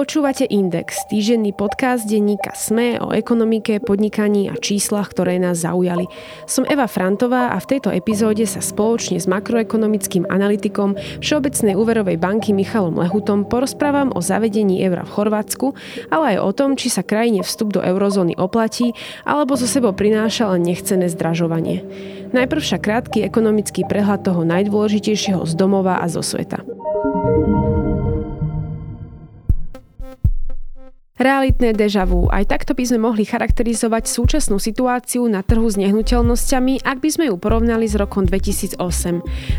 Počúvate Index, týždenný podcast denníka SME o ekonomike, podnikaní a číslach, ktoré nás zaujali. Som Eva Frantová a v tejto epizóde sa spoločne s makroekonomickým analytikom Všeobecnej úverovej banky Michalom Lehutom porozprávam o zavedení eura v Chorvátsku, ale aj o tom, či sa krajine vstup do eurozóny oplatí, alebo zo sebou prináša len nechcené zdražovanie. Najprv však krátky ekonomický prehľad toho najdôležitejšieho z domova a zo sveta. Realitné deja vu. Aj takto by sme mohli charakterizovať súčasnú situáciu na trhu s nehnuteľnosťami, ak by sme ju porovnali s rokom 2008.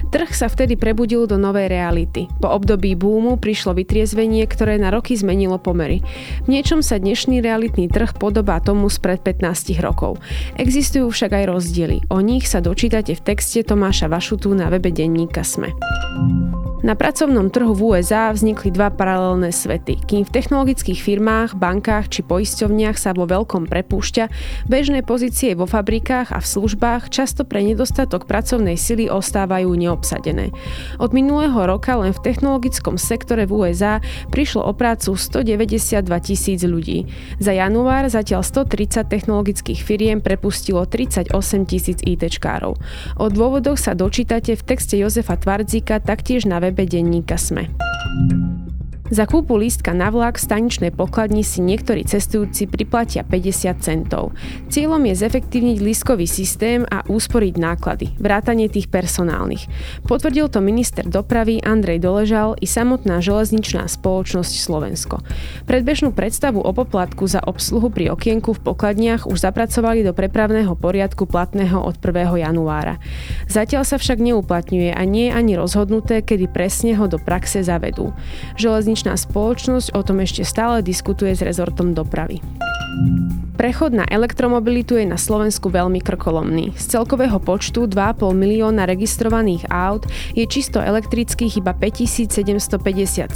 Trh sa vtedy prebudil do novej reality. Po období búmu prišlo vytriezvenie, ktoré na roky zmenilo pomery. V niečom sa dnešný realitný trh podobá tomu spred 15 rokov. Existujú však aj rozdiely. O nich sa dočítate v texte Tomáša Vašutu na webe denníka SME. Na pracovnom trhu v USA vznikli dva paralelné svety. Kým v technologických firmách, bankách či poisťovniach sa vo veľkom prepúšťa, bežné pozície vo fabrikách a v službách často pre nedostatok pracovnej sily ostávajú neobsadené. Od minulého roka len v technologickom sektore v USA prišlo o prácu 192 tisíc ľudí. Za január zatiaľ 130 technologických firiem prepustilo 38 tisíc ITčkárov. O dôvodoch sa dočítate v texte Jozefa Tvardzíka taktiež na web webe denníka SME. Za kúpu lístka na vlak v staničnej pokladni si niektorí cestujúci priplatia 50 centov. Cieľom je zefektívniť lístkový systém a úsporiť náklady, vrátanie tých personálnych. Potvrdil to minister dopravy Andrej Doležal i samotná železničná spoločnosť Slovensko. Predbežnú predstavu o poplatku za obsluhu pri okienku v pokladniach už zapracovali do prepravného poriadku platného od 1. januára. Zatiaľ sa však neuplatňuje a nie je ani rozhodnuté, kedy presne ho do praxe zavedú. Železnič spoločnosť o tom ešte stále diskutuje s rezortom dopravy. Prechod na elektromobilitu je na Slovensku veľmi krkolomný. Z celkového počtu 2,5 milióna registrovaných aut je čisto elektrických iba 5757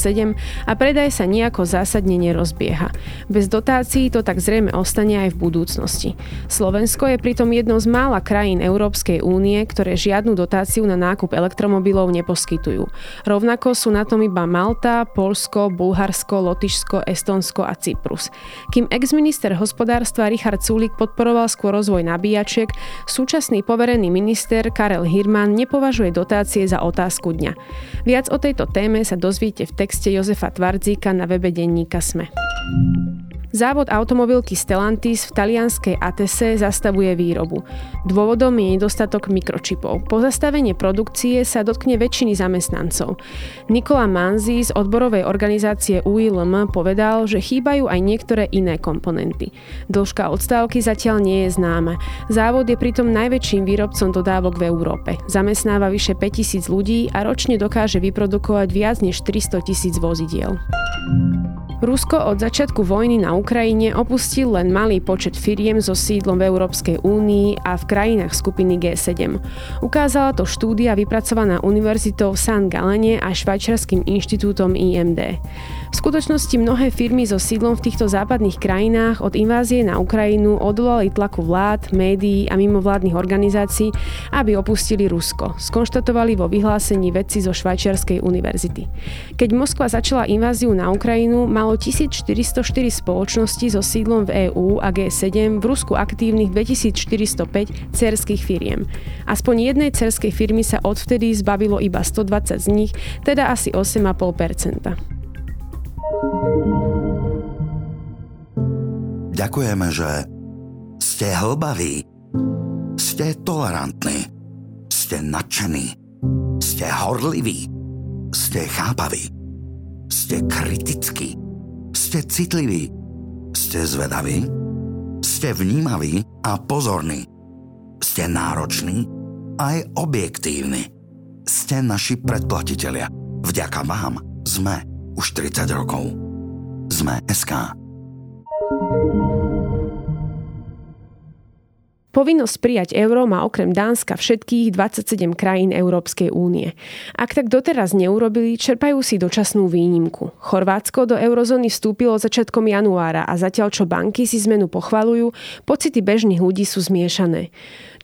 a predaj sa nejako zásadne nerozbieha. Bez dotácií to tak zrejme ostane aj v budúcnosti. Slovensko je pritom jednou z mála krajín Európskej únie, ktoré žiadnu dotáciu na nákup elektromobilov neposkytujú. Rovnako sú na tom iba Malta, Polsko, Bulharsko, Lotyšsko, Estonsko a Cyprus. Kým ex-minister hospodárstva hospodárstva Richard Sulik podporoval skôr rozvoj nabíjačiek, súčasný poverený minister Karel Hirman nepovažuje dotácie za otázku dňa. Viac o tejto téme sa dozviete v texte Jozefa Tvardzíka na webe denníka Sme. Závod automobilky Stellantis v talianskej ATC zastavuje výrobu. Dôvodom je nedostatok mikročipov. Pozastavenie produkcie sa dotkne väčšiny zamestnancov. Nikola Manzi z odborovej organizácie UILM povedal, že chýbajú aj niektoré iné komponenty. Dĺžka odstávky zatiaľ nie je známa. Závod je pritom najväčším výrobcom dodávok v Európe. Zamestnáva vyše 5000 ľudí a ročne dokáže vyprodukovať viac než 300 tisíc vozidiel. Rusko od začiatku vojny na Ukrajine opustil len malý počet firiem so sídlom v Európskej únii a v krajinách skupiny G7. Ukázala to štúdia vypracovaná Univerzitou v San Galene a Švajčiarským inštitútom IMD. V skutočnosti mnohé firmy so sídlom v týchto západných krajinách od invázie na Ukrajinu odolali tlaku vlád, médií a mimovládnych organizácií, aby opustili Rusko, skonštatovali vo vyhlásení vedci zo Švajčiarskej univerzity. Keď Moskva začala inváziu na Ukrajinu, malo 1404 spoločností so sídlom v EÚ a G7 v Rusku aktívnych 2405 cerských firiem. Aspoň jednej cerskej firmy sa odvtedy zbavilo iba 120 z nich, teda asi 8,5 Ďakujeme, že ste hlbaví, ste tolerantní, ste nadšení, ste horliví, ste chápaví, ste kritickí, ste citliví, ste zvedaví, ste vnímaví a pozorní, ste nároční aj objektívni. Ste naši predplatitelia. Vďaka vám sme už 30 rokov. Sme SK. Povinnosť prijať euro má okrem Dánska všetkých 27 krajín Európskej únie. Ak tak doteraz neurobili, čerpajú si dočasnú výnimku. Chorvátsko do eurozóny vstúpilo začiatkom januára a zatiaľ čo banky si zmenu pochvalujú, pocity bežných ľudí sú zmiešané.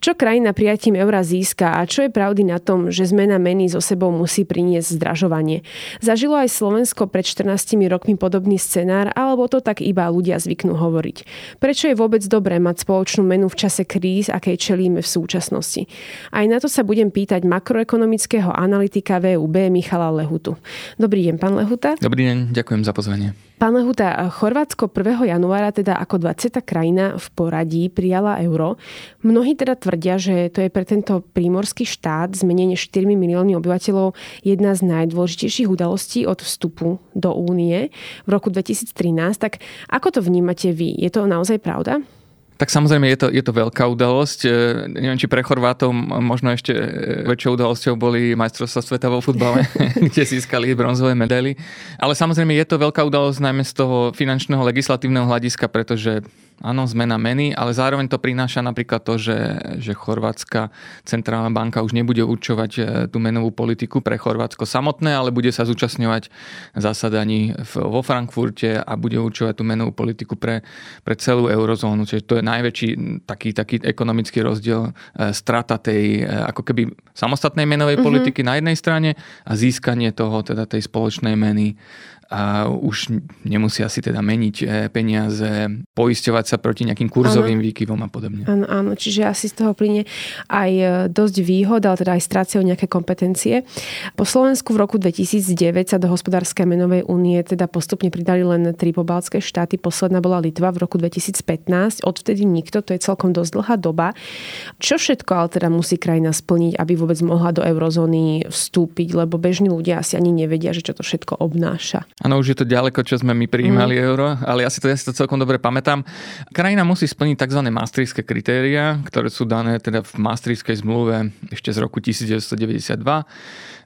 Čo krajina prijatím eura získa a čo je pravdy na tom, že zmena meny so sebou musí priniesť zdražovanie? Zažilo aj Slovensko pred 14 rokmi podobný scenár, alebo to tak iba ľudia zvyknú hovoriť? Prečo je vôbec dobré mať spoločnú menu v čase kríz, akej čelíme v súčasnosti? Aj na to sa budem pýtať makroekonomického analytika VUB Michala Lehutu. Dobrý deň, pán Lehuta. Dobrý deň, ďakujem za pozvanie. Pán Lehuta, Chorvátsko 1. januára teda ako 20. krajina v poradí prijala euro. Mnohí teda tvrdia, že to je pre tento prímorský štát zmenenie 4 milióny obyvateľov jedna z najdôležitejších udalostí od vstupu do únie v roku 2013. Tak ako to vnímate vy? Je to naozaj pravda? Tak samozrejme je to, je to veľká udalosť. E, neviem, či pre Chorvátov možno ešte e, väčšou udalosťou boli majstrovstvá sveta vo futbale, kde získali bronzové medaily. Ale samozrejme je to veľká udalosť najmä z toho finančného legislatívneho hľadiska, pretože áno, zmena meny, ale zároveň to prináša napríklad to, že, že Chorvátska centrálna banka už nebude určovať e, tú menovú politiku pre Chorvátsko samotné, ale bude sa zúčastňovať zasadaní vo Frankfurte a bude určovať tú menovú politiku pre, pre celú eurozónu. Čiže to je najväčší taký, taký ekonomický rozdiel, e, strata tej e, ako keby samostatnej menovej mm-hmm. politiky na jednej strane a získanie toho, teda tej spoločnej meny a už nemusia si teda meniť e, peniaze, poisťovať sa proti nejakým kurzovým ano. výkyvom a podobne. Áno, áno, čiže asi z toho plyne aj e, dosť výhod, ale teda aj strácajú nejaké kompetencie. Po Slovensku v roku 2009 sa do hospodárskej menovej únie teda postupne pridali len tri pobaltské štáty, posledná bola Litva v roku 2015, odvtedy nikto, to je celkom dosť dlhá doba. Čo všetko ale teda musí krajina splniť, aby vôbec mohla do eurozóny vstúpiť, lebo bežní ľudia asi ani nevedia, že čo to všetko obnáša. Áno, už je to ďaleko, čo sme my prijímali mm. euro, ale ja si to, ja si to celkom dobre pamätám. Krajina musí splniť tzv. maastrichtské kritéria, ktoré sú dané teda v maastrichtskej zmluve ešte z roku 1992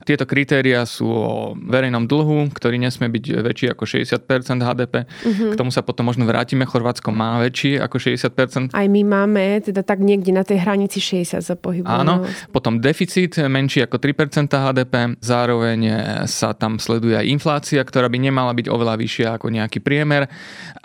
tieto kritéria sú o verejnom dlhu, ktorý nesmie byť väčší ako 60% HDP. Uh-huh. K tomu sa potom možno vrátime. Chorvátsko má väčší ako 60%. Aj my máme teda tak niekde na tej hranici 60 za pohybu. Áno. Potom deficit menší ako 3% HDP. Zároveň sa tam sleduje aj inflácia, ktorá by nemala byť oveľa vyššia ako nejaký priemer.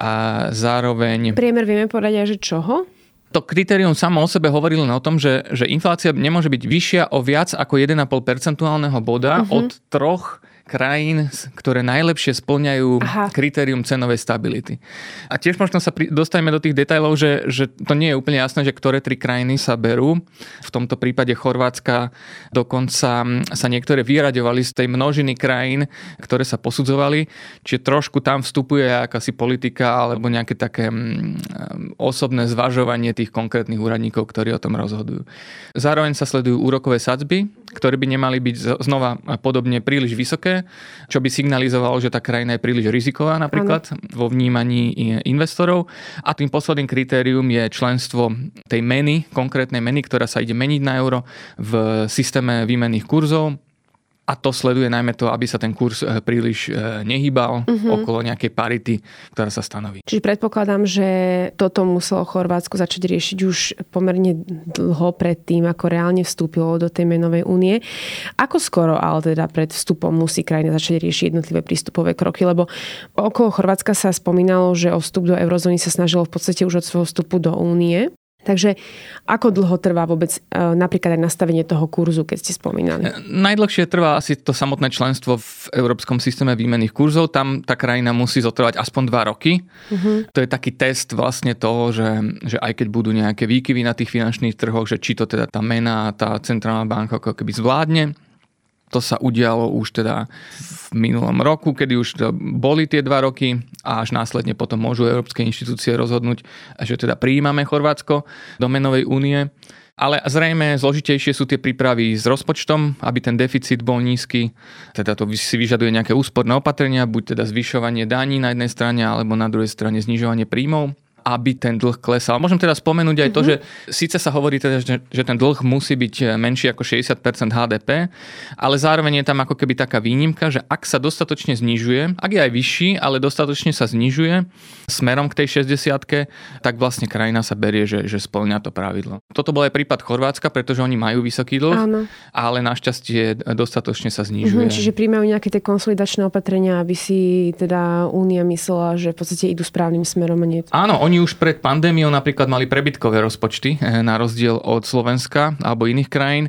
A zároveň... Priemer vieme povedať aj, že čoho? To kritérium samo o sebe hovorí len o tom, že, že inflácia nemôže byť vyššia o viac ako 1,5 percentuálneho boda uh-huh. od troch krajín, ktoré najlepšie splňajú Aha. kritérium cenovej stability. A tiež možno sa pri, dostajeme do tých detajlov, že, že to nie je úplne jasné, že ktoré tri krajiny sa berú. V tomto prípade Chorvátska dokonca sa niektoré vyraďovali z tej množiny krajín, ktoré sa posudzovali, čiže trošku tam vstupuje akási politika alebo nejaké také osobné zvažovanie tých konkrétnych úradníkov, ktorí o tom rozhodujú. Zároveň sa sledujú úrokové sadzby, ktoré by nemali byť znova podobne príliš vysoké, čo by signalizovalo, že tá krajina je príliš riziková napríklad ano. vo vnímaní investorov. A tým posledným kritérium je členstvo tej meny, konkrétnej meny, ktorá sa ide meniť na euro v systéme výmenných kurzov a to sleduje najmä to, aby sa ten kurz eh, príliš eh, nehýbal uh-huh. okolo nejakej parity, ktorá sa stanoví. Čiže predpokladám, že toto muselo Chorvátsko začať riešiť už pomerne dlho pred tým, ako reálne vstúpilo do tej menovej únie. Ako skoro ale teda pred vstupom musí krajina začať riešiť jednotlivé prístupové kroky, lebo okolo Chorvátska sa spomínalo, že o vstup do eurozóny sa snažilo v podstate už od svojho vstupu do únie. Takže ako dlho trvá vôbec e, napríklad aj nastavenie toho kurzu, keď ste spomínali? E, najdlhšie trvá asi to samotné členstvo v Európskom systéme výmených kurzov. Tam tá krajina musí zotrvať aspoň dva roky. Uh-huh. To je taký test vlastne toho, že, že aj keď budú nejaké výkyvy na tých finančných trhoch, že či to teda tá mena, tá centrálna banka ako keby zvládne to sa udialo už teda v minulom roku, kedy už boli tie dva roky a až následne potom môžu európske inštitúcie rozhodnúť, že teda prijímame Chorvátsko do menovej únie. Ale zrejme zložitejšie sú tie prípravy s rozpočtom, aby ten deficit bol nízky. Teda to si vyžaduje nejaké úsporné opatrenia, buď teda zvyšovanie daní na jednej strane, alebo na druhej strane znižovanie príjmov aby ten dlh klesal. Môžem teda spomenúť aj to, mm-hmm. že síce sa hovorí teda, že, že ten dlh musí byť eh, menší ako 60% HDP, ale zároveň je tam ako keby taká výnimka, že ak sa dostatočne znižuje, ak je aj vyšší, ale dostatočne sa znižuje smerom k tej 60 tak vlastne krajina sa berie, že, že splňa to pravidlo. Toto bol aj prípad Chorvátska, pretože oni majú vysoký dlh, Áno. ale našťastie dostatočne sa znižuje. Mm-hmm, čiže príjmajú nejaké tie konsolidačné opatrenia, aby si teda Únia myslela, že v podstate idú správnym smerom a nie. Áno, oni už pred pandémiou napríklad mali prebytkové rozpočty, na rozdiel od Slovenska alebo iných krajín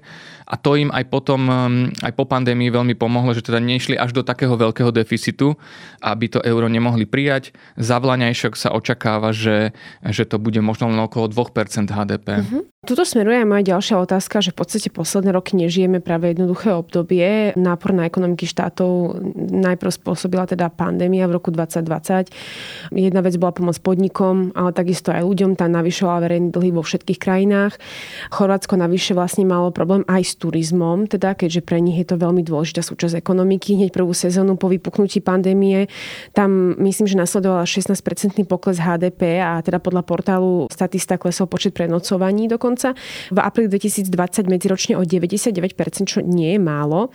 a to im aj potom, um, aj po pandémii veľmi pomohlo, že teda nešli až do takého veľkého deficitu, aby to euro nemohli prijať. Za vlaňajšok sa očakáva, že, že to bude možno len okolo 2% HDP. Uh-huh. Tuto smeruje aj moja ďalšia otázka, že v podstate posledné roky nežijeme práve jednoduché obdobie. Nápor na ekonomiky štátov najprv spôsobila teda pandémia v roku 2020. Jedna vec bola pomoc podnikom, ale takisto aj ľuďom. Tá navyšovala verejný dlhy vo všetkých krajinách. Chorvátsko navyše vlastne malo problém aj s turizmom, teda keďže pre nich je to veľmi dôležitá súčasť ekonomiky. Hneď prvú sezónu po vypuknutí pandémie tam myslím, že nasledovala 16-percentný pokles HDP a teda podľa portálu statista klesol počet prenocovaní dokonca. V apríli 2020 medziročne o 99%, čo nie je málo.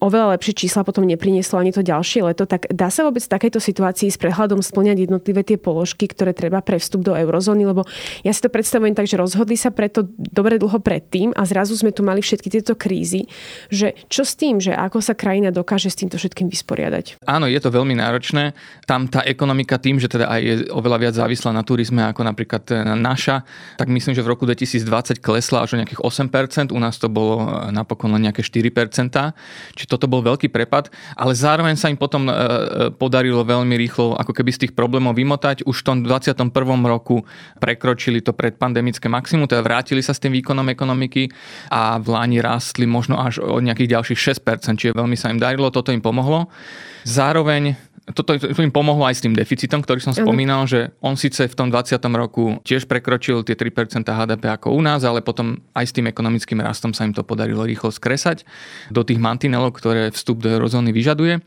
Oveľa lepšie čísla potom neprinieslo ani to ďalšie leto. Tak dá sa vôbec v takejto situácii s prehľadom splňať jednotlivé tie položky, ktoré treba pre vstup do eurozóny? Lebo ja si to predstavujem tak, že rozhodli sa preto dobre dlho predtým a zrazu sme tu mali všetky tie tieto krízy, že čo s tým, že ako sa krajina dokáže s týmto všetkým vysporiadať? Áno, je to veľmi náročné. Tam tá ekonomika tým, že teda aj je oveľa viac závislá na turizme ako napríklad e, naša, tak myslím, že v roku 2020 klesla až o nejakých 8%, u nás to bolo e, napokon len nejaké 4%, či toto bol veľký prepad, ale zároveň sa im potom e, podarilo veľmi rýchlo ako keby z tých problémov vymotať. Už v tom 21. roku prekročili to predpandemické maximum, teda vrátili sa s tým výkonom ekonomiky a v Láni rástli možno až o nejakých ďalších 6%, čiže veľmi sa im darilo, toto im pomohlo. Zároveň toto im pomohlo aj s tým deficitom, ktorý som spomínal, že on síce v tom 20. roku tiež prekročil tie 3% HDP ako u nás, ale potom aj s tým ekonomickým rastom sa im to podarilo rýchlo skresať do tých mantinelov, ktoré vstup do eurozóny vyžaduje.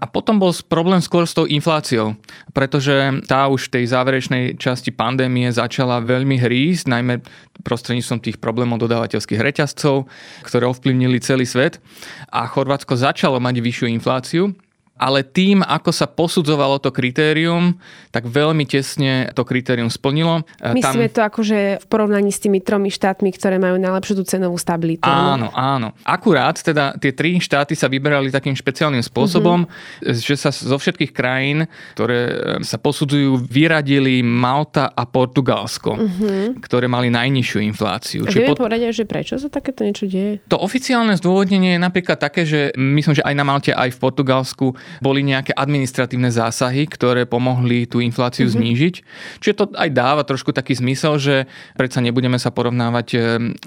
A potom bol problém skôr s tou infláciou, pretože tá už v tej záverečnej časti pandémie začala veľmi hrísť, najmä prostredníctvom tých problémov dodávateľských reťazcov, ktoré ovplyvnili celý svet. A Chorvátsko začalo mať vyššiu infláciu, ale tým, ako sa posudzovalo to kritérium, tak veľmi tesne to kritérium splnilo. E, Myslíme Tam... to akože v porovnaní s tými tromi štátmi, ktoré majú najlepšiu tú cenovú stabilitu. Áno, áno. Akurát teda tie tri štáty sa vyberali takým špeciálnym spôsobom, mm-hmm. že sa zo všetkých krajín, ktoré e, sa posudzujú, vyradili Malta a Portugalsko, mm-hmm. ktoré mali najnižšiu infláciu. A vieme pod... povedať, že prečo sa takéto niečo deje? To oficiálne zdôvodnenie je napríklad také, že myslím, že aj na Malte, aj v Portugalsku boli nejaké administratívne zásahy, ktoré pomohli tú infláciu mm-hmm. znížiť. Čiže to aj dáva trošku taký zmysel, že predsa nebudeme sa porovnávať e,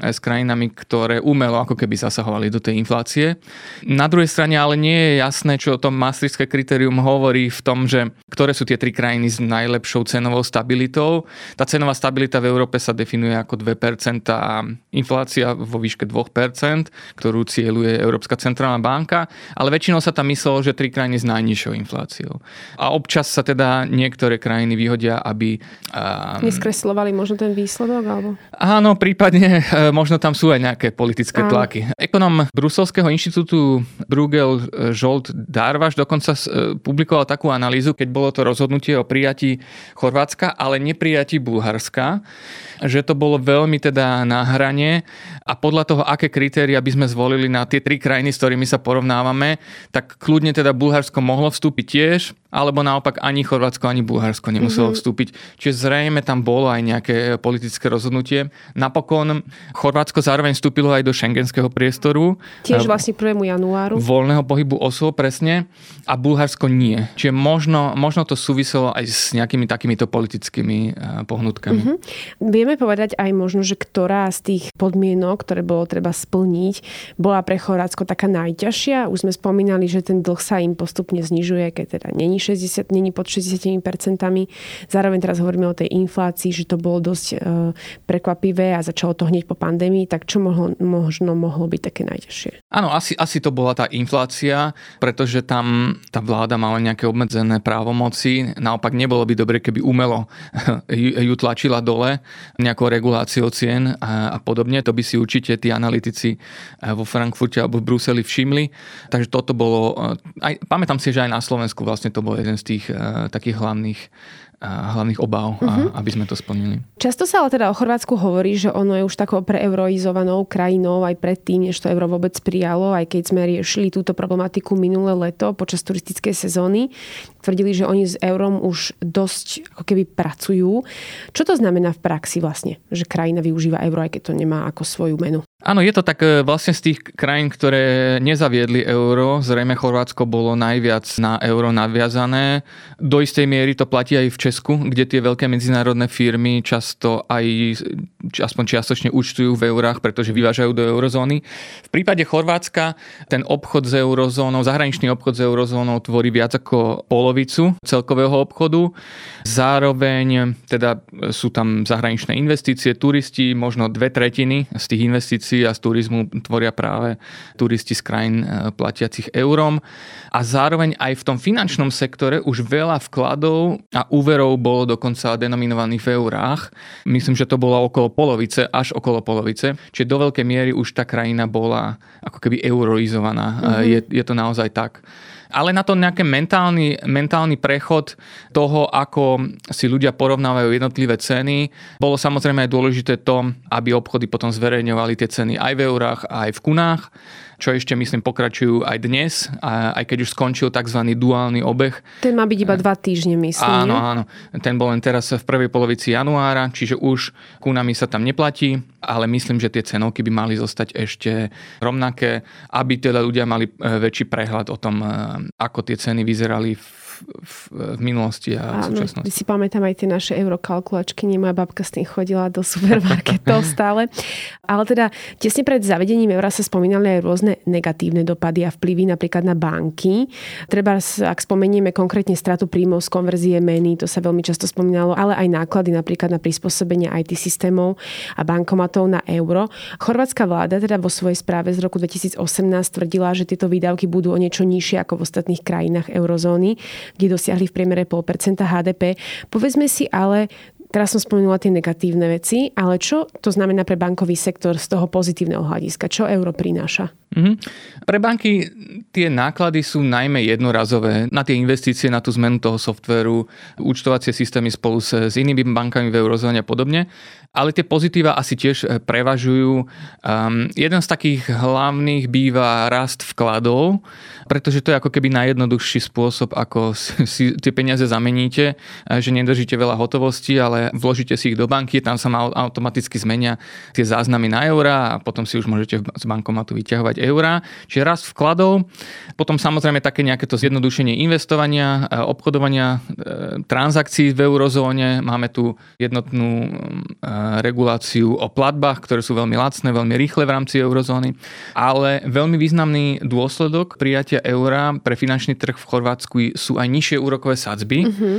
s krajinami, ktoré umelo ako keby zasahovali do tej inflácie. Na druhej strane ale nie je jasné, čo to maastrichtské kritérium hovorí v tom, že ktoré sú tie tri krajiny s najlepšou cenovou stabilitou. Tá cenová stabilita v Európe sa definuje ako 2% a inflácia vo výške 2%, ktorú cieľuje Európska centrálna banka, ale väčšinou sa tam myslelo, že tri krajiny krajiny s najnižšou infláciou. A občas sa teda niektoré krajiny vyhodia, aby... Um, Neskreslovali možno ten výsledok? Alebo? Áno, prípadne e, možno tam sú aj nejaké politické áno. tlaky. Ekonom Bruselského inštitútu Bruegel Žolt Darvaš dokonca e, publikoval takú analýzu, keď bolo to rozhodnutie o prijatí Chorvátska, ale neprijatí Bulharska, že to bolo veľmi teda na hrane a podľa toho, aké kritéria by sme zvolili na tie tri krajiny, s ktorými sa porovnávame, tak kľudne teda Bulharsko mohlo vstúpiť tiež, alebo naopak ani Chorvátsko, ani Bulharsko nemuselo mm-hmm. vstúpiť. Čiže zrejme tam bolo aj nejaké politické rozhodnutie. Napokon Chorvátsko zároveň vstúpilo aj do šengenského priestoru. Tiež vlastne 1. januáru. Voľného pohybu osôb, presne. A Bulharsko nie. Čiže možno, možno to súviselo aj s nejakými takýmito politickými pohnutkami. Mm-hmm. Vieme povedať aj možno, že ktorá z tých podmienok, ktoré bolo treba splniť, bola pre Chorvátsko taká najťažšia. Už sme spomínali, že ten dlh sa im postupne znižuje, keď teda není 60, není pod 60%. Zároveň teraz hovoríme o tej inflácii, že to bolo dosť e, prekvapivé a začalo to hneď po pandémii, tak čo mohlo, možno mohlo byť také najťažšie? Áno, asi, asi to bola tá inflácia, pretože tam tá vláda mala nejaké obmedzené právomoci. Naopak nebolo by dobre, keby umelo ju tlačila dole nejakou reguláciou cien a, a podobne. To by si určite tí analytici e, vo Frankfurte alebo v Bruseli všimli. Takže toto bolo, e, aj, pamätám si, že aj na Slovensku vlastne to bolo bol jeden z tých uh, takých hlavných hlavných obav, uh-huh. aby sme to splnili. Často sa ale teda o Chorvátsku hovorí, že ono je už takou preeuroizovanou krajinou aj predtým, než to euro vôbec prijalo, aj keď sme riešili túto problematiku minulé leto počas turistickej sezóny. Tvrdili, že oni s eurom už dosť ako keby pracujú. Čo to znamená v praxi vlastne, že krajina využíva euro, aj keď to nemá ako svoju menu? Áno, je to tak e, vlastne z tých krajín, ktoré nezaviedli euro. Zrejme Chorvátsko bolo najviac na euro naviazané. Do istej miery to platí aj v Česku, kde tie veľké medzinárodné firmy často aj aspoň čiastočne účtujú v eurách, pretože vyvážajú do eurozóny. V prípade Chorvátska ten obchod s eurozónou, zahraničný obchod s eurozónou tvorí viac ako polovicu celkového obchodu. Zároveň teda sú tam zahraničné investície, turisti, možno dve tretiny z tých investícií investícií a z turizmu tvoria práve turisti z krajín e, platiacich eurom. A zároveň aj v tom finančnom sektore už veľa vkladov a úverov bolo dokonca denominovaných v eurách. Myslím, že to bolo okolo polovice, až okolo polovice. Čiže do veľkej miery už tá krajina bola ako keby euroizovaná. Mm-hmm. Je, je to naozaj tak ale na to nejaký mentálny, mentálny prechod toho, ako si ľudia porovnávajú jednotlivé ceny. Bolo samozrejme aj dôležité to, aby obchody potom zverejňovali tie ceny aj v eurách, aj v kunách čo ešte myslím pokračujú aj dnes, aj keď už skončil tzv. duálny obeh. Ten má byť iba dva týždne, myslím. Áno, áno. Ten bol len teraz v prvej polovici januára, čiže už kunami sa tam neplatí, ale myslím, že tie cenovky by mali zostať ešte rovnaké, aby teda ľudia mali e, väčší prehľad o tom, e, ako tie ceny vyzerali v v, v minulosti a v súčasnosti. si pamätám aj tie naše eurokalkulačky, nie moja babka s tým chodila do supermarketov stále. Ale teda tesne pred zavedením eura sa spomínali aj rôzne negatívne dopady a vplyvy napríklad na banky. Treba, ak spomenieme konkrétne stratu príjmov z konverzie meny, to sa veľmi často spomínalo, ale aj náklady napríklad na prispôsobenie IT systémov a bankomatov na euro. Chorvátska vláda teda vo svojej správe z roku 2018 tvrdila, že tieto výdavky budú o niečo nižšie ako v ostatných krajinách eurozóny kde dosiahli v priemere 0,5% HDP. Povedzme si ale, Teraz som spomenula tie negatívne veci, ale čo to znamená pre bankový sektor z toho pozitívneho hľadiska? Čo euro prináša? Mm-hmm. Pre banky tie náklady sú najmä jednorazové na tie investície, na tú zmenu toho softvéru, účtovacie systémy spolu s, s inými bankami v eurozóne a podobne. Ale tie pozitíva asi tiež e, prevažujú. Um, jeden z takých hlavných býva rast vkladov, pretože to je ako keby najjednoduchší spôsob, ako si tie peniaze zameníte, že nedržíte veľa hotovosti, ale vložíte si ich do banky, tam sa automaticky zmenia tie záznamy na eurá a potom si už môžete z bankomatu vyťahovať eurá. Čiže rast vkladov, potom samozrejme také nejaké to zjednodušenie investovania, obchodovania, e, transakcií v eurozóne. Máme tu jednotnú reguláciu o platbách, ktoré sú veľmi lacné, veľmi rýchle v rámci eurozóny, ale veľmi významný dôsledok prijatia eura pre finančný trh v Chorvátsku sú aj nižšie úrokové sadzby, mm-hmm.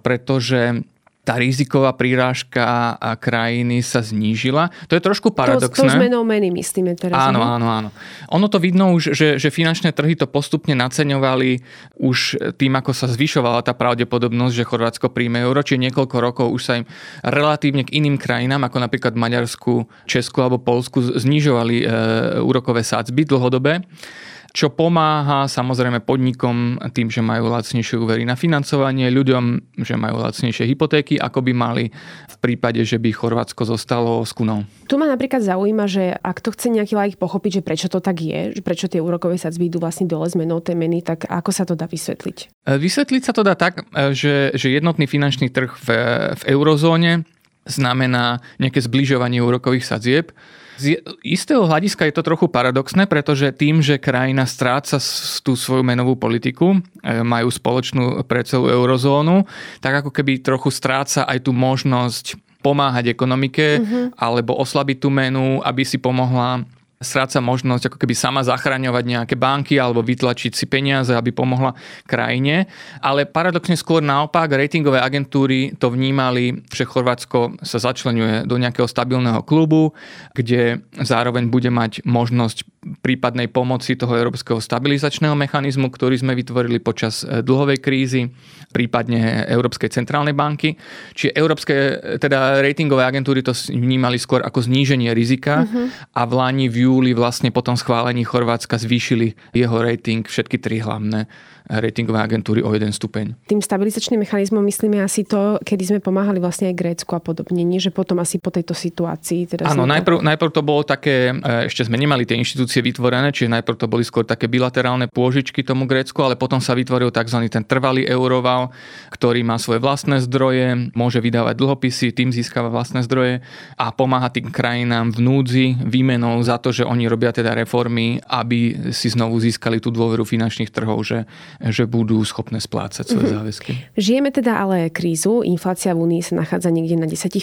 pretože tá riziková prírážka a krajiny sa znížila. To je trošku paradoxné. To, to zmenou meny myslíme teraz. Áno, áno, áno. Ono to vidno už, že, že finančné trhy to postupne naceňovali už tým, ako sa zvyšovala tá pravdepodobnosť, že Chorvátsko príjme euro, čiže niekoľko rokov už sa im relatívne k iným krajinám, ako napríklad Maďarsku, Česku alebo Polsku, znižovali e, úrokové sádzby dlhodobé čo pomáha samozrejme podnikom tým, že majú lacnejšie úvery na financovanie, ľuďom, že majú lacnejšie hypotéky, ako by mali v prípade, že by Chorvátsko zostalo s kunou. Tu ma napríklad zaujíma, že ak to chce nejaký laik pochopiť, že prečo to tak je, že prečo tie úrokové sadzby idú vlastne dole zmenou tej meny, tak ako sa to dá vysvetliť? Vysvetliť sa to dá tak, e, že, že jednotný finančný trh v, v eurozóne znamená nejaké zbližovanie úrokových sadzieb, z istého hľadiska je to trochu paradoxné, pretože tým, že krajina stráca tú svoju menovú politiku, e, majú spoločnú pre celú eurozónu, tak ako keby trochu stráca aj tú možnosť pomáhať ekonomike mm-hmm. alebo oslabiť tú menu, aby si pomohla stráca možnosť ako keby sama zachraňovať nejaké banky alebo vytlačiť si peniaze, aby pomohla krajine. Ale paradoxne skôr naopak, ratingové agentúry to vnímali, že Chorvátsko sa začlenuje do nejakého stabilného klubu, kde zároveň bude mať možnosť prípadnej pomoci toho Európskeho stabilizačného mechanizmu, ktorý sme vytvorili počas e, dlhovej krízy, prípadne Európskej centrálnej banky. Čiže európske, teda ratingové agentúry to vnímali skôr ako zníženie rizika uh-huh. a v Lani v júli vlastne po tom schválení Chorvátska zvýšili jeho rating všetky tri hlavné ratingové agentúry o jeden stupeň. Tým stabilizačným mechanizmom myslíme asi to, kedy sme pomáhali vlastne aj Grécku a podobne, nie že potom asi po tejto situácii. Teda Áno, najprv, najprv to bolo také, e, ešte sme nemali tie inštitúcie vytvorené, čiže najprv to boli skôr také bilaterálne pôžičky tomu Grécku, ale potom sa vytvoril tzv. ten trvalý euroval, ktorý má svoje vlastné zdroje, môže vydávať dlhopisy, tým získava vlastné zdroje a pomáha tým krajinám v núdzi výmenou za to, že oni robia teda reformy, aby si znovu získali tú dôveru finančných trhov, že, že budú schopné splácať svoje mm-hmm. záväzky. Žijeme teda ale krízu, inflácia v Únii sa nachádza niekde na 10%,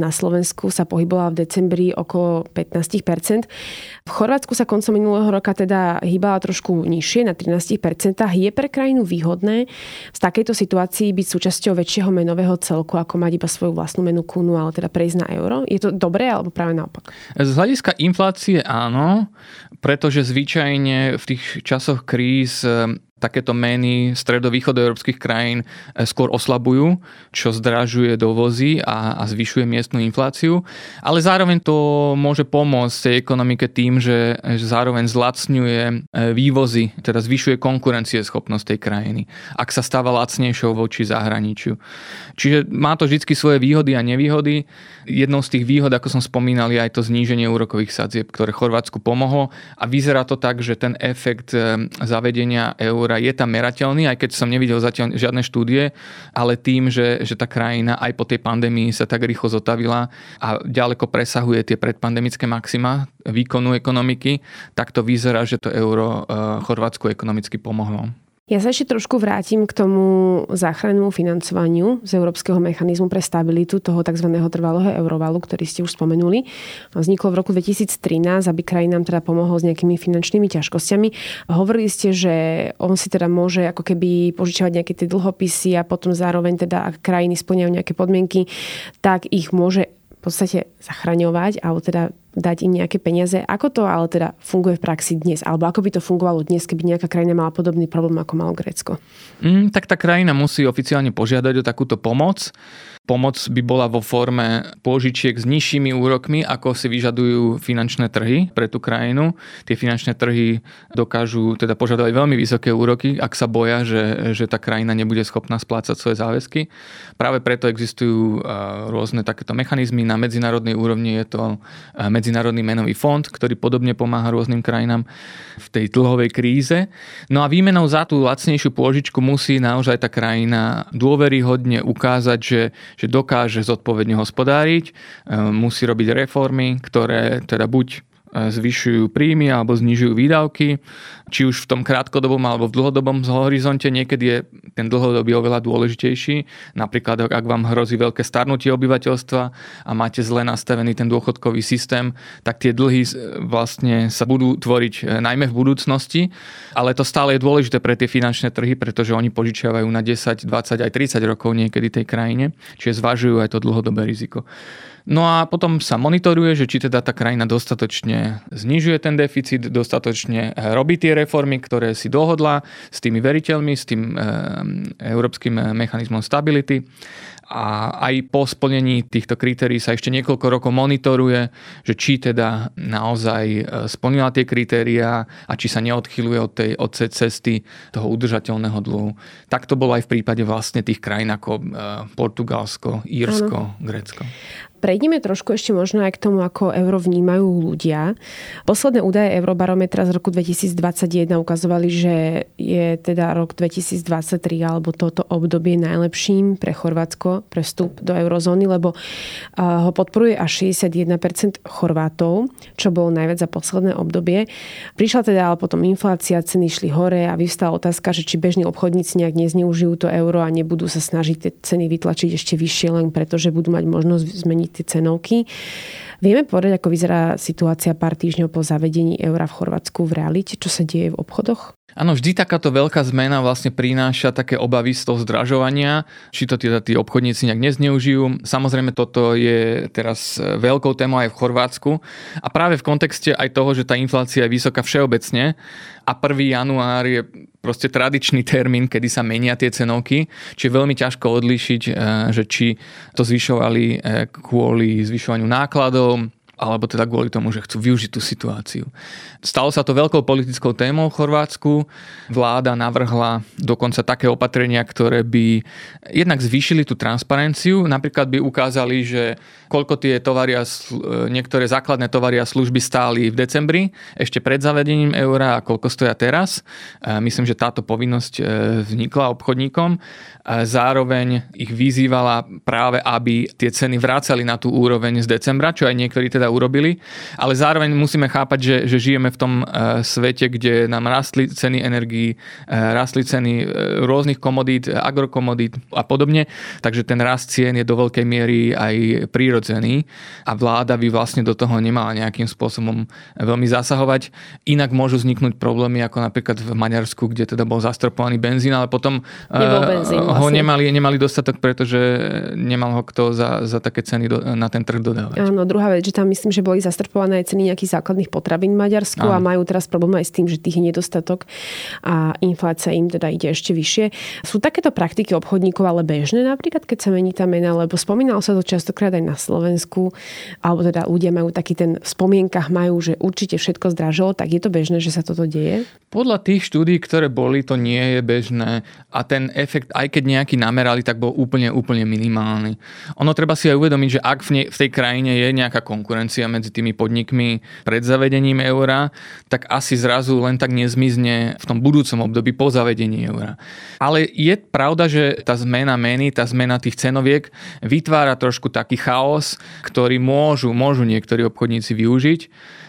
na Slovensku sa pohybovala v decembri okolo 15%. V Chorvátsku sa koncom minulého roka teda hýbala trošku nižšie na 13%. Je pre krajinu výhodné v takejto situácii byť súčasťou väčšieho menového celku, ako mať iba svoju vlastnú menu kunu, ale teda prejsť na euro? Je to dobré alebo práve naopak? Z hľadiska inflácie áno, pretože zvyčajne v tých časoch kríz takéto meny stredovýchodoeurópskych krajín e, skôr oslabujú, čo zdražuje dovozy a, a zvyšuje miestnu infláciu. Ale zároveň to môže pomôcť tej ekonomike tým, že, že zároveň zlacňuje e, vývozy, teda zvyšuje konkurencieschopnosť tej krajiny, ak sa stáva lacnejšou voči zahraničiu. Čiže má to vždy svoje výhody a nevýhody. Jednou z tých výhod, ako som spomínal, je aj to zníženie úrokových sadzieb, ktoré Chorvátsku pomohlo a vyzerá to tak, že ten efekt e, zavedenia eur eura je tam merateľný, aj keď som nevidel zatiaľ žiadne štúdie, ale tým, že, že tá krajina aj po tej pandémii sa tak rýchlo zotavila a ďaleko presahuje tie predpandemické maxima výkonu ekonomiky, tak to vyzerá, že to euro eh, Chorvátsku ekonomicky pomohlo. Ja sa ešte trošku vrátim k tomu záchrannému financovaniu z Európskeho mechanizmu pre stabilitu toho tzv. trvalého eurovalu, ktorý ste už spomenuli. Vzniklo v roku 2013, aby krajinám teda pomohol s nejakými finančnými ťažkosťami. Hovorili ste, že on si teda môže ako keby požičovať nejaké tie dlhopisy a potom zároveň teda, ak krajiny splňajú nejaké podmienky, tak ich môže v podstate zachraňovať alebo teda dať im nejaké peniaze. Ako to ale teda funguje v praxi dnes? Alebo ako by to fungovalo dnes, keby nejaká krajina mala podobný problém, ako malo Grécko? Mm, tak tá krajina musí oficiálne požiadať o takúto pomoc. Pomoc by bola vo forme pôžičiek s nižšími úrokmi, ako si vyžadujú finančné trhy pre tú krajinu. Tie finančné trhy dokážu teda požadovať veľmi vysoké úroky, ak sa boja, že, že tá krajina nebude schopná splácať svoje záväzky. Práve preto existujú rôzne takéto mechanizmy. Na medzinárodnej úrovni je to Medzinárodný menový fond, ktorý podobne pomáha rôznym krajinám v tej dlhovej kríze. No a výmenou za tú lacnejšiu pôžičku musí naozaj tá krajina dôveryhodne ukázať, že, že dokáže zodpovedne hospodáriť, e, musí robiť reformy, ktoré teda buď zvyšujú príjmy alebo znižujú výdavky, či už v tom krátkodobom alebo v dlhodobom horizonte. Niekedy je ten dlhodobý oveľa dôležitejší. Napríklad, ak vám hrozí veľké starnutie obyvateľstva a máte zle nastavený ten dôchodkový systém, tak tie dlhy vlastne sa budú tvoriť e, najmä v budúcnosti, ale to stále je dôležité pre tie finančné trhy, pretože oni požičiavajú na 10, 20 aj 30 rokov niekedy tej krajine, čiže zvažujú aj to dlhodobé riziko. No a potom sa monitoruje, že či teda tá krajina dostatočne znižuje ten deficit, dostatočne robí tie reformy, ktoré si dohodla s tými veriteľmi, s tým e, európskym mechanizmom stability a aj po splnení týchto kritérií sa ešte niekoľko rokov monitoruje, že či teda naozaj e, splnila tie kritériá a či sa neodchyluje od tej, od cesty toho udržateľného dlhu. Tak to bolo aj v prípade vlastne tých krajín ako e, Portugalsko, Írsko, ano. Grécko. Prejdeme trošku ešte možno aj k tomu, ako euro vnímajú ľudia. Posledné údaje Eurobarometra z roku 2021 ukazovali, že je teda rok 2023 alebo toto obdobie najlepším pre Chorvátsko pre vstup do eurozóny, lebo ho podporuje až 61% Chorvátov, čo bolo najviac za posledné obdobie. Prišla teda ale potom inflácia, ceny šli hore a vyvstala otázka, že či bežní obchodníci nejak nezneužijú to euro a nebudú sa snažiť tie ceny vytlačiť ešte vyššie len preto, že budú mať možnosť zmeniť tie cenovky. Vieme povedať, ako vyzerá situácia pár týždňov po zavedení eura v Chorvátsku v realite, čo sa deje v obchodoch? Áno, vždy takáto veľká zmena vlastne prináša také obavy z toho zdražovania, či to teda tí obchodníci nejak nezneužijú. Samozrejme, toto je teraz veľkou témou aj v Chorvátsku a práve v kontexte aj toho, že tá inflácia je vysoká všeobecne a 1. január je proste tradičný termín, kedy sa menia tie cenovky, čiže veľmi ťažko odlíšiť, eh, že či to zvyšovali eh, kvôli zvyšovaniu nákladov, alebo teda kvôli tomu, že chcú využiť tú situáciu. Stalo sa to veľkou politickou témou v Chorvátsku. Vláda navrhla dokonca také opatrenia, ktoré by jednak zvýšili tú transparenciu, napríklad by ukázali, že koľko tie tovary a niektoré základné tovary a služby stáli v decembri, ešte pred zavedením eura a koľko stoja teraz. Myslím, že táto povinnosť e, vznikla obchodníkom. Zároveň ich vyzývala práve, aby tie ceny vrácali na tú úroveň z decembra, čo aj niektorí teda urobili. Ale zároveň musíme chápať, že, že žijeme v tom e, svete, kde nám rastli ceny energií, e, rastli ceny e, rôznych komodít, agrokomodít a podobne. Takže ten rast cien je do veľkej miery aj prírodzený a vláda by vlastne do toho nemala nejakým spôsobom veľmi zasahovať. Inak môžu vzniknúť problémy ako napríklad v Maďarsku, kde teda bol zastropovaný benzín, ale potom benzín ho vlastne. nemali, nemali dostatok, pretože nemal ho kto za, za také ceny do, na ten trh dodávať. Áno, druhá vec, že tam myslím, že boli zastrpované aj ceny nejakých základných potravín v Maďarsku Áno. a majú teraz problém aj s tým, že tých je nedostatok a inflácia im teda ide ešte vyššie. Sú takéto praktiky obchodníkov ale bežné napríklad, keď sa mení tá mena, lebo spomínalo sa to častokrát aj na Slovensku, alebo teda ľudia majú taký ten v spomienkach majú, že určite všetko zdražilo, tak je to bežné, že sa toto deje? Podľa tých štúdí, ktoré boli, to nie je bežné a ten efekt, aj keď nejaký namerali, tak bol úplne, úplne minimálny. Ono treba si aj uvedomiť, že ak v, ne, v tej krajine je nejaká konkurencia medzi tými podnikmi pred zavedením eura, tak asi zrazu len tak nezmizne v tom budúcom období po zavedení eura. Ale je pravda, že tá zmena meny, tá zmena tých cenoviek vytvára trošku taký chaos, ktorý môžu, môžu niektorí obchodníci využiť,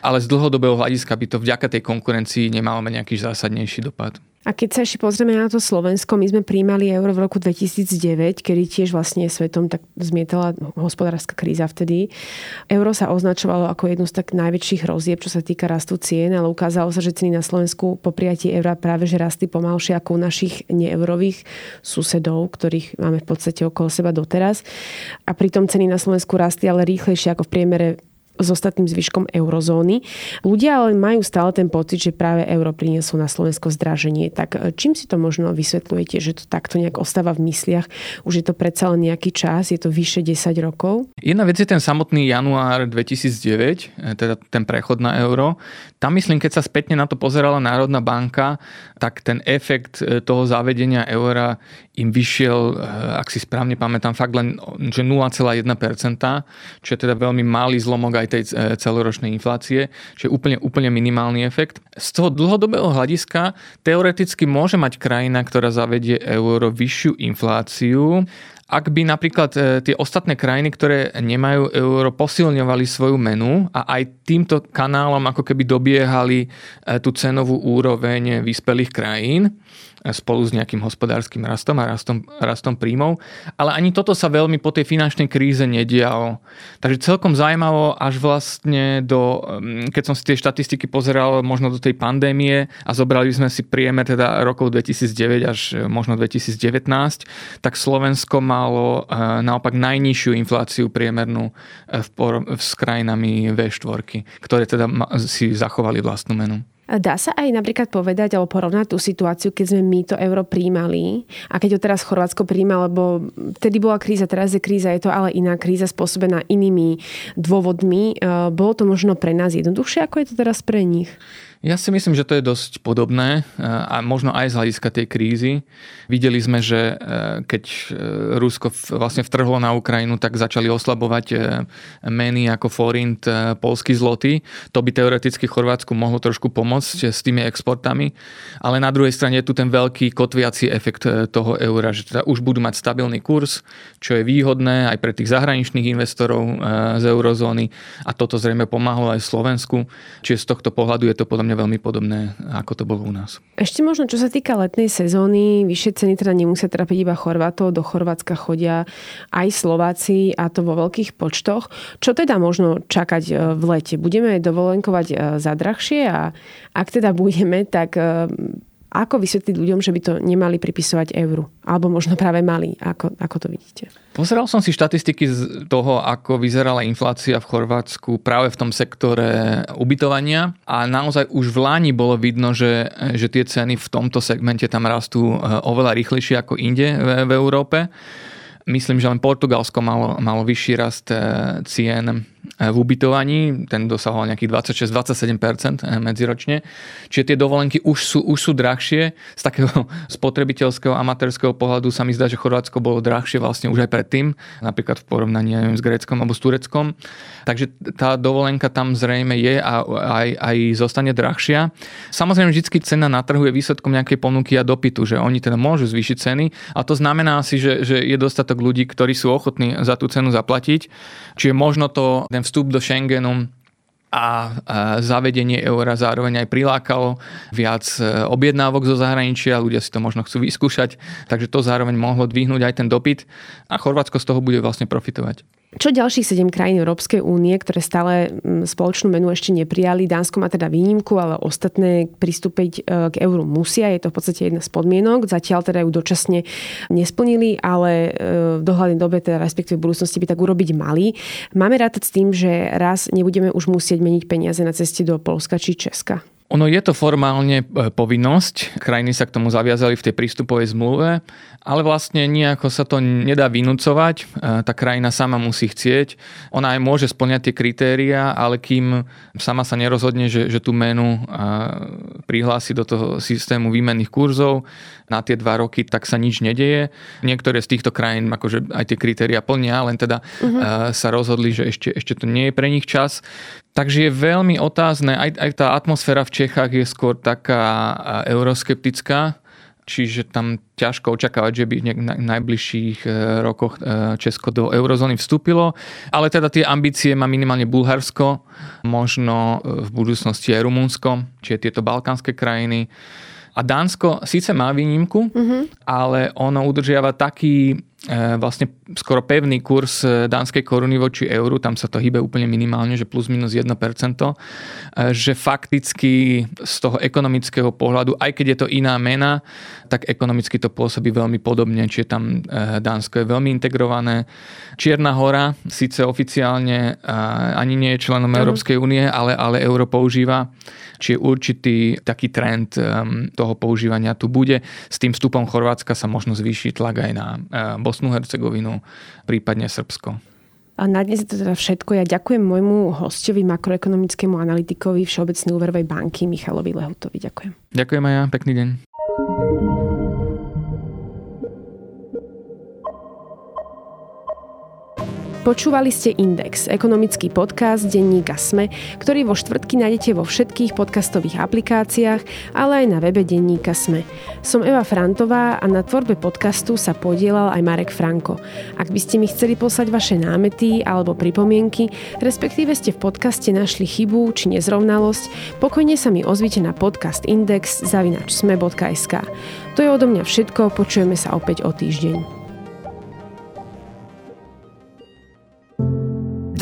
ale z dlhodobého hľadiska by to vďaka tej konkurencii nemalo nejaký zásadnejší dopad. A keď sa ešte pozrieme na to Slovensko, my sme príjmali euro v roku 2009, kedy tiež vlastne svetom tak zmietala hospodárska kríza vtedy. Euro sa označovalo ako jednu z tak najväčších rozieb, čo sa týka rastu cien, ale ukázalo sa, že ceny na Slovensku po prijatí eura práve že rastli pomalšie ako u našich neeurových susedov, ktorých máme v podstate okolo seba doteraz. A pritom ceny na Slovensku rastli ale rýchlejšie ako v priemere s ostatným zvyškom eurozóny. Ľudia ale majú stále ten pocit, že práve euro prinieslo na Slovensko zdraženie. Tak e, čím si to možno vysvetľujete, že to takto nejak ostáva v mysliach? Už je to predsa len nejaký čas, je to vyše 10 rokov? Jedna vec je ten samotný január 2009, e, teda ten prechod na euro. Tam myslím, keď sa spätne na to pozerala Národná banka, tak ten efekt e, toho zavedenia eura im vyšiel, ak si správne pamätám, fakt len že 0,1%, čo je teda veľmi malý zlomok aj tej e, celoročnej inflácie, čiže úplne, úplne minimálny efekt. Z toho dlhodobého hľadiska teoreticky môže mať krajina, ktorá zavedie euro vyššiu infláciu, ak by napríklad e, tie ostatné krajiny, ktoré nemajú euro, posilňovali svoju menu a aj týmto kanálom ako keby dobiehali e, tú cenovú úroveň vyspelých krajín, spolu s nejakým hospodárskym rastom a rastom, rastom príjmov. Ale ani toto sa veľmi po tej finančnej kríze nedialo. Takže celkom zaujímavo až vlastne do, mm, keď som si tie štatistiky pozeral možno do tej pandémie a zobrali sme si priemer teda rokov 2009 až e, možno 2019, tak Slovensko malo e, naopak najnižšiu infláciu priemernú e, v, s krajinami V4, ktoré teda si zachovali vlastnú menu. Dá sa aj napríklad povedať alebo porovnať tú situáciu, keď sme my to euro príjmali a keď ho teraz Chorvátsko príjma, lebo vtedy bola kríza, teraz je kríza, je to ale iná kríza spôsobená inými dôvodmi. E, bolo to možno pre nás jednoduchšie, ako je to teraz pre nich? Ja si myslím, že to je dosť podobné e, a možno aj z hľadiska tej krízy. Videli sme, že e, keď e, Rusko vlastne vtrhlo na Ukrajinu, tak začali oslabovať meny ako forint, polský zloty. To by teoreticky Chorvátsku mohlo trošku pomôcť s tými exportami, ale na druhej strane je tu ten veľký kotviaci efekt toho eura, že teda už budú mať stabilný kurz, čo je výhodné aj pre tých zahraničných investorov z eurozóny a toto zrejme pomáhalo aj Slovensku. Čiže z tohto pohľadu je to podľa mňa mňa veľmi podobné, ako to bolo u nás. Ešte možno, čo sa týka letnej sezóny, vyššie ceny teda nemusia trápiť iba Chorvátov, do Chorvátska chodia aj Slováci a to vo veľkých počtoch. Čo teda možno čakať e, v lete? Budeme dovolenkovať e, za drahšie a ak teda budeme, tak e, ako vysvetliť ľuďom, že by to nemali pripisovať euru? Alebo možno práve mali? Ako, ako to vidíte? Pozeral som si štatistiky z toho, ako vyzerala inflácia v Chorvátsku práve v tom sektore ubytovania a naozaj už v Láni bolo vidno, že, že tie ceny v tomto segmente tam rastú eh, oveľa rýchlejšie ako inde v, v Európe. Myslím, že len Portugalsko malo, malo vyšší rast e, cien E, v ubytovaní, ten dosahoval nejakých 26-27% e, medziročne. Čiže tie dovolenky už sú, už sú drahšie. Z takého spotrebiteľského, amatérskeho pohľadu sa mi zdá, že Chorvátsko bolo drahšie vlastne už aj predtým, napríklad v porovnaní neviem, s Gréckom alebo s Tureckom. Takže tá dovolenka tam zrejme je a aj, aj zostane drahšia. Samozrejme, vždy cena na trhu je výsledkom nejakej ponuky a dopytu, že oni teda môžu zvýšiť ceny a to znamená si, že, že je dostatok ľudí, ktorí sú ochotní za tú cenu zaplatiť. Čiže možno to ten vstup do Schengenu a zavedenie eura zároveň aj prilákalo viac e, objednávok zo zahraničia, ľudia si to možno chcú vyskúšať, takže to zároveň mohlo dvihnúť aj ten dopyt a Chorvátsko z toho bude vlastne profitovať. Čo ďalších 7 krajín Európskej únie, ktoré stále mm, spoločnú menu ešte neprijali, Dánsko má teda výnimku, ale ostatné pristúpiť e, k euru musia, je to v podstate jedna z podmienok. Zatiaľ teda ju dočasne nesplnili, ale e, v dohľadnej dobe, teda respektíve v budúcnosti by tak urobiť mali. Máme rátať s tým, že raz nebudeme už musieť meniť peniaze na ceste do Polska či Česka? Ono je to formálne e, povinnosť, krajiny sa k tomu zaviazali v tej prístupovej zmluve, ale vlastne nejako sa to nedá vynúcovať, e, tá krajina sama musí chcieť, ona aj môže splňať tie kritéria, ale kým sama sa nerozhodne, že, že tú menu e, prihlási do toho systému výmenných kurzov na tie dva roky, tak sa nič nedeje. Niektoré z týchto krajín akože aj tie kritéria plnia, len teda uh-huh. sa rozhodli, že ešte, ešte to nie je pre nich čas. Takže je veľmi otázne, aj, aj tá atmosféra v Čechách je skôr taká euroskeptická, čiže tam ťažko očakávať, že by v najbližších e, rokoch e, Česko do eurozóny vstúpilo. Ale teda tie ambície má minimálne Bulharsko, možno e, v budúcnosti aj Rumunsko, čiže tieto balkánske krajiny. A Dánsko síce má výnimku, mm-hmm. ale ono udržiava taký vlastne skoro pevný kurz e, dánskej koruny voči euru, tam sa to hýbe úplne minimálne, že plus minus 1%, e, že fakticky z toho ekonomického pohľadu, aj keď je to iná mena, tak ekonomicky to pôsobí veľmi podobne, čiže tam Dánsko je veľmi integrované. Čierna hora síce oficiálne ani nie je členom Európskej únie, ale, ale euro používa čiže určitý taký trend toho používania tu bude. S tým vstupom Chorvátska sa možno zvýši tlak aj na Bosnu, Hercegovinu, prípadne Srbsko. A na dnes je to teda všetko. Ja ďakujem môjmu hostovi, makroekonomickému analytikovi Všeobecnej úverovej banky Michalovi Lehutovi. Ďakujem. Ďakujem aj ja. Pekný deň. Počúvali ste Index, ekonomický podcast denníka SME, ktorý vo štvrtky nájdete vo všetkých podcastových aplikáciách, ale aj na webe denníka SME. Som Eva Frantová a na tvorbe podcastu sa podielal aj Marek Franko. Ak by ste mi chceli poslať vaše námety alebo pripomienky, respektíve ste v podcaste našli chybu či nezrovnalosť, pokojne sa mi ozvite na podcast index zavinačsme.sk. To je odo mňa všetko, počujeme sa opäť o týždeň.